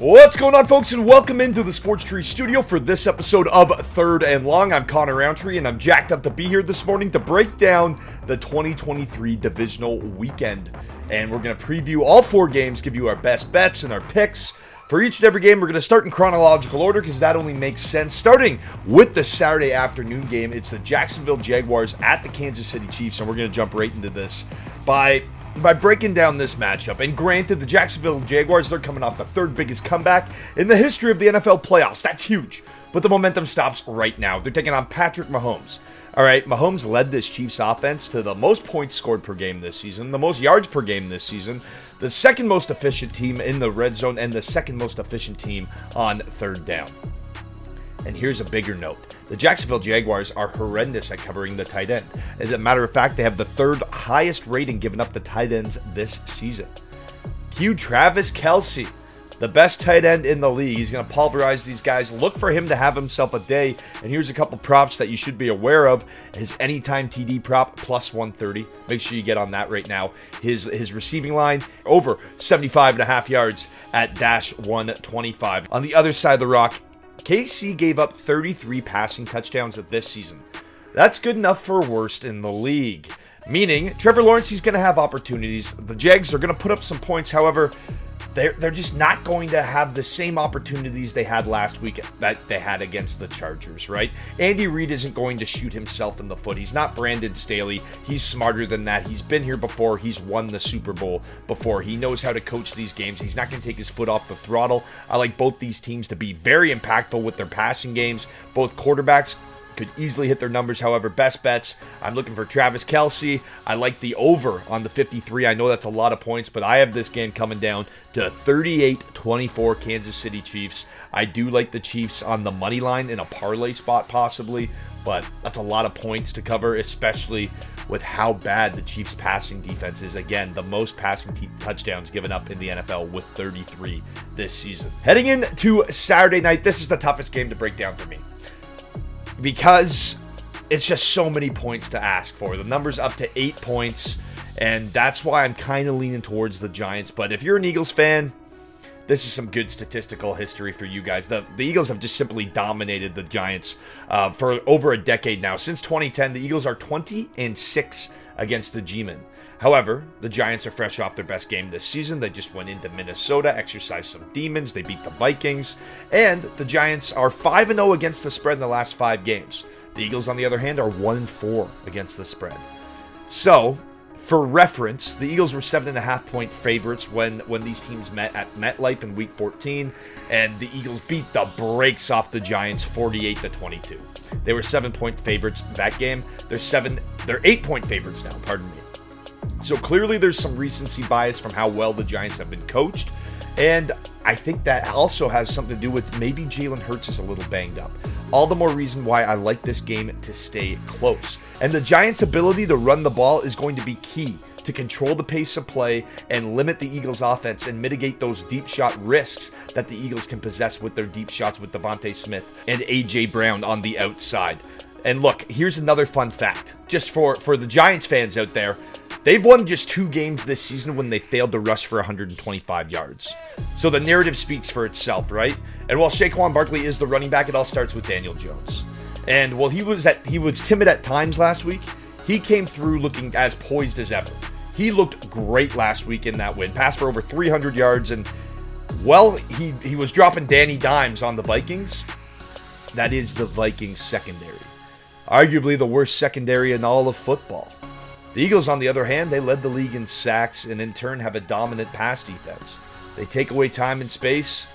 What's going on, folks, and welcome into the Sports Tree Studio for this episode of Third and Long. I'm Connor Roundtree, and I'm jacked up to be here this morning to break down the 2023 divisional weekend. And we're going to preview all four games, give you our best bets and our picks. For each and every game, we're going to start in chronological order because that only makes sense. Starting with the Saturday afternoon game, it's the Jacksonville Jaguars at the Kansas City Chiefs, and we're going to jump right into this by by breaking down this matchup. And granted, the Jacksonville Jaguars, they're coming off the third biggest comeback in the history of the NFL playoffs. That's huge. But the momentum stops right now. They're taking on Patrick Mahomes. All right, Mahomes led this Chiefs offense to the most points scored per game this season, the most yards per game this season, the second most efficient team in the red zone, and the second most efficient team on third down. And here's a bigger note the Jacksonville Jaguars are horrendous at covering the tight end. As a matter of fact, they have the third highest rating given up to tight ends this season. Cue Travis Kelce, the best tight end in the league. He's going to pulverize these guys. Look for him to have himself a day. And here's a couple props that you should be aware of. His anytime TD prop plus 130. Make sure you get on that right now. His his receiving line over 75 and a half yards at dash 125. On the other side of the rock, KC gave up 33 passing touchdowns this season. That's good enough for worst in the league. Meaning, Trevor Lawrence, he's going to have opportunities. The Jags are going to put up some points. However, they're, they're just not going to have the same opportunities they had last week that they had against the Chargers, right? Andy Reid isn't going to shoot himself in the foot. He's not Brandon Staley. He's smarter than that. He's been here before. He's won the Super Bowl before. He knows how to coach these games. He's not going to take his foot off the throttle. I like both these teams to be very impactful with their passing games. Both quarterbacks could easily hit their numbers. However, best bets, I'm looking for Travis Kelce. I like the over on the 53. I know that's a lot of points, but I have this game coming down to 38 24 Kansas City Chiefs. I do like the Chiefs on the money line in a parlay spot, possibly, but that's a lot of points to cover, especially with how bad the Chiefs' passing defense is. Again, the most passing t- touchdowns given up in the NFL with 33 this season. Heading into Saturday night, this is the toughest game to break down for me because it's just so many points to ask for. The number's up to eight points, and that's why I'm kind of leaning towards the Giants. But if you're an Eagles fan, this is some good statistical history for you guys. The, the Eagles have just simply dominated the Giants uh, for over a decade now. Since 2010, the Eagles are 20 and 6 against the G-Men. However, the Giants are fresh off their best game this season. They just went into Minnesota, exercised some demons. They beat the Vikings. And the Giants are 5 0 against the spread in the last five games. The Eagles, on the other hand, are 1 4 against the spread. So, for reference, the Eagles were seven and a half point favorites when when these teams met at MetLife in Week 14, and the Eagles beat the brakes off the Giants 48 to 22. They were seven point favorites that game. They're seven. They're eight point favorites now. Pardon me. So clearly, there's some recency bias from how well the Giants have been coached. And I think that also has something to do with maybe Jalen Hurts is a little banged up. All the more reason why I like this game to stay close. And the Giants' ability to run the ball is going to be key to control the pace of play and limit the Eagles' offense and mitigate those deep shot risks that the Eagles can possess with their deep shots with DeVonta Smith and AJ Brown on the outside. And look, here's another fun fact, just for for the Giants fans out there. They've won just two games this season when they failed to rush for 125 yards. So the narrative speaks for itself, right? And while Saquon Barkley is the running back, it all starts with Daniel Jones. And while he was at he was timid at times last week, he came through looking as poised as ever. He looked great last week in that win. Passed for over 300 yards and well, he he was dropping Danny Dimes on the Vikings. That is the Vikings secondary. Arguably the worst secondary in all of football. The Eagles, on the other hand, they led the league in sacks and in turn have a dominant pass defense. They take away time and space.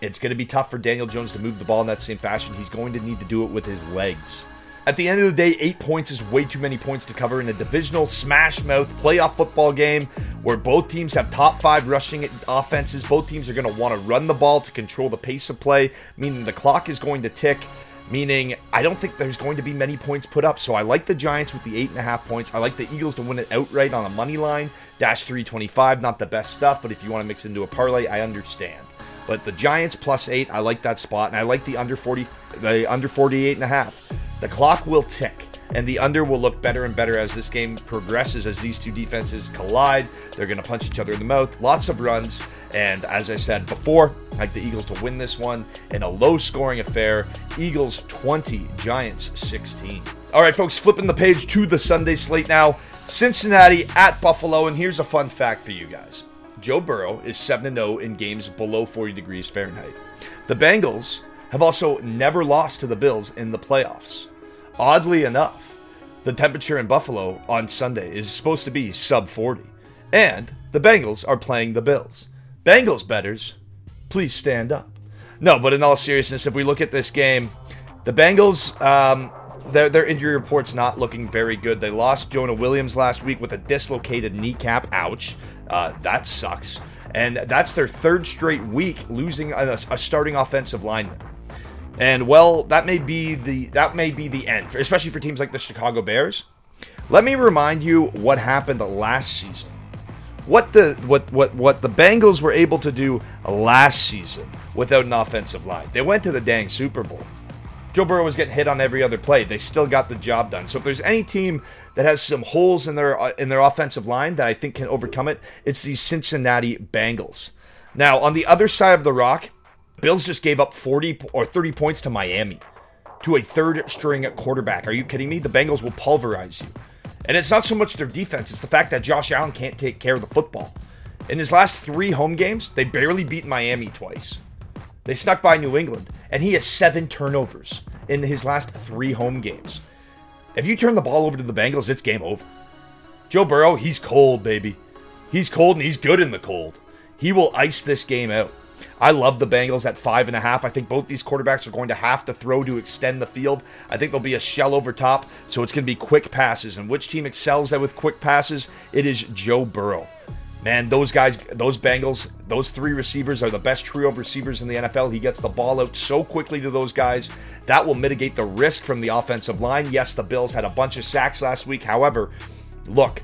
It's going to be tough for Daniel Jones to move the ball in that same fashion. He's going to need to do it with his legs. At the end of the day, eight points is way too many points to cover in a divisional smash mouth playoff football game where both teams have top five rushing offenses. Both teams are going to want to run the ball to control the pace of play, meaning the clock is going to tick meaning I don't think there's going to be many points put up. So I like the Giants with the eight and a half points. I like the Eagles to win it outright on a money line. Dash 325, not the best stuff, but if you want to mix it into a parlay, I understand. But the Giants plus eight, I like that spot, and I like the under 40, the under 48 and a half. The clock will tick and the under will look better and better as this game progresses as these two defenses collide. They're going to punch each other in the mouth, lots of runs, and as I said before, like the Eagles to win this one in a low scoring affair. Eagles 20, Giants 16. All right, folks, flipping the page to the Sunday slate now. Cincinnati at Buffalo, and here's a fun fact for you guys. Joe Burrow is 7 0 in games below 40 degrees Fahrenheit. The Bengals have also never lost to the Bills in the playoffs. Oddly enough, the temperature in Buffalo on Sunday is supposed to be sub 40, and the Bengals are playing the Bills. Bengals betters, please stand up. No, but in all seriousness, if we look at this game, the Bengals, um, their, their injury report's not looking very good. They lost Jonah Williams last week with a dislocated kneecap. Ouch. Uh, that sucks. And that's their third straight week losing a, a starting offensive lineman. And well, that may be the that may be the end, especially for teams like the Chicago Bears. Let me remind you what happened last season. What the what what what the Bengals were able to do last season without an offensive line. They went to the dang Super Bowl. Joe Burrow was getting hit on every other play. They still got the job done. So if there's any team that has some holes in their uh, in their offensive line that I think can overcome it, it's the Cincinnati Bengals. Now, on the other side of the rock, Bills just gave up 40 or 30 points to Miami, to a third string quarterback. Are you kidding me? The Bengals will pulverize you. And it's not so much their defense, it's the fact that Josh Allen can't take care of the football. In his last three home games, they barely beat Miami twice. They snuck by New England, and he has seven turnovers in his last three home games. If you turn the ball over to the Bengals, it's game over. Joe Burrow, he's cold, baby. He's cold and he's good in the cold. He will ice this game out. I love the Bengals at five and a half. I think both these quarterbacks are going to have to throw to extend the field. I think there'll be a shell over top, so it's going to be quick passes. And which team excels at with quick passes? It is Joe Burrow. Man, those guys, those Bengals, those three receivers are the best trio of receivers in the NFL. He gets the ball out so quickly to those guys. That will mitigate the risk from the offensive line. Yes, the Bills had a bunch of sacks last week. However, look,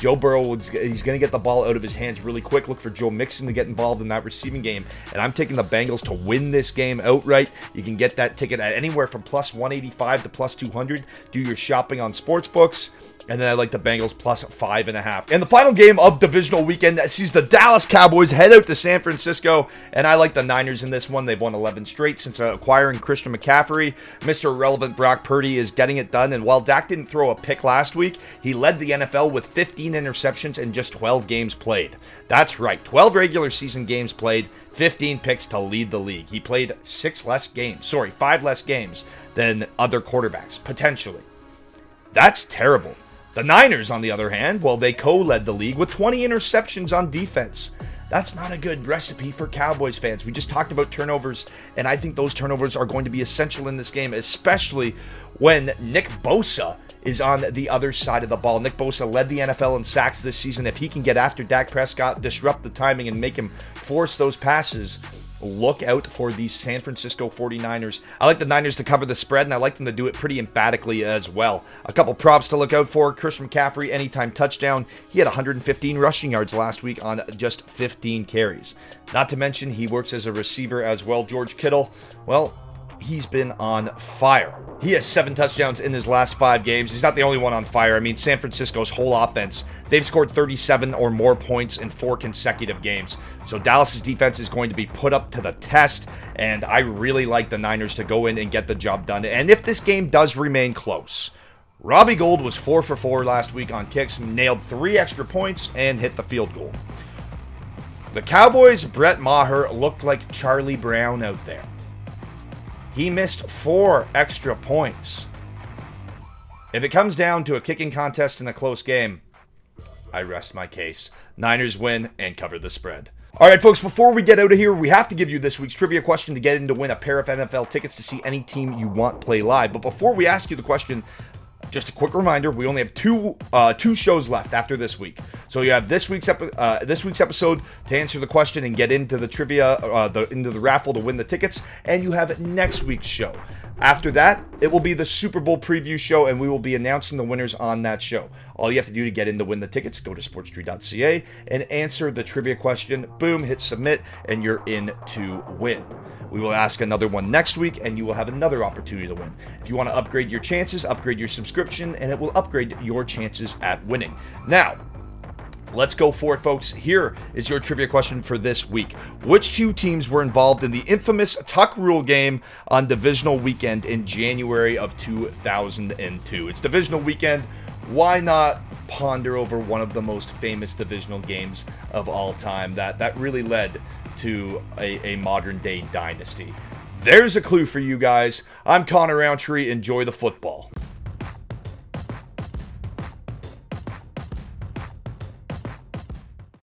Joe Burrow, he's going to get the ball out of his hands really quick. Look for Joe Mixon to get involved in that receiving game. And I'm taking the Bengals to win this game outright. You can get that ticket at anywhere from plus 185 to plus 200. Do your shopping on sportsbooks. And then I like the Bengals plus five and a half. And the final game of divisional weekend that sees the Dallas Cowboys head out to San Francisco. And I like the Niners in this one. They've won 11 straight since acquiring Christian McCaffrey. Mr. Relevant Brock Purdy is getting it done. And while Dak didn't throw a pick last week, he led the NFL with 15 interceptions in just 12 games played. That's right, 12 regular season games played. 15 picks to lead the league. He played six less games, sorry, five less games than other quarterbacks, potentially. That's terrible. The Niners, on the other hand, well, they co led the league with 20 interceptions on defense. That's not a good recipe for Cowboys fans. We just talked about turnovers, and I think those turnovers are going to be essential in this game, especially when Nick Bosa is on the other side of the ball. Nick Bosa led the NFL in sacks this season. If he can get after Dak Prescott, disrupt the timing, and make him force those passes, look out for these San Francisco 49ers. I like the Niners to cover the spread, and I like them to do it pretty emphatically as well. A couple props to look out for Christian McCaffrey, anytime touchdown. He had 115 rushing yards last week on just 15 carries. Not to mention, he works as a receiver as well. George Kittle, well, he's been on fire. He has seven touchdowns in his last five games. He's not the only one on fire. I mean, San Francisco's whole offense, they've scored 37 or more points in four consecutive games. So Dallas's defense is going to be put up to the test, and I really like the Niners to go in and get the job done. And if this game does remain close, Robbie Gould was four for four last week on kicks, nailed three extra points, and hit the field goal. The Cowboys' Brett Maher looked like Charlie Brown out there. He missed four extra points. If it comes down to a kicking contest in a close game, I rest my case. Niners win and cover the spread. All right, folks, before we get out of here, we have to give you this week's trivia question to get in to win a pair of NFL tickets to see any team you want play live. But before we ask you the question, just a quick reminder: we only have two uh, two shows left after this week. So you have this week's epi- uh, this week's episode to answer the question and get into the trivia, uh, the, into the raffle to win the tickets, and you have next week's show. After that, it will be the Super Bowl preview show, and we will be announcing the winners on that show. All you have to do to get in to win the tickets, go to sportstree.ca and answer the trivia question. Boom, hit submit, and you're in to win. We will ask another one next week, and you will have another opportunity to win. If you want to upgrade your chances, upgrade your subscription, and it will upgrade your chances at winning. Now, Let's go for it, folks. Here is your trivia question for this week. Which two teams were involved in the infamous Tuck Rule game on divisional weekend in January of 2002? It's divisional weekend. Why not ponder over one of the most famous divisional games of all time that, that really led to a, a modern day dynasty? There's a clue for you guys. I'm Connor Roundtree. Enjoy the football.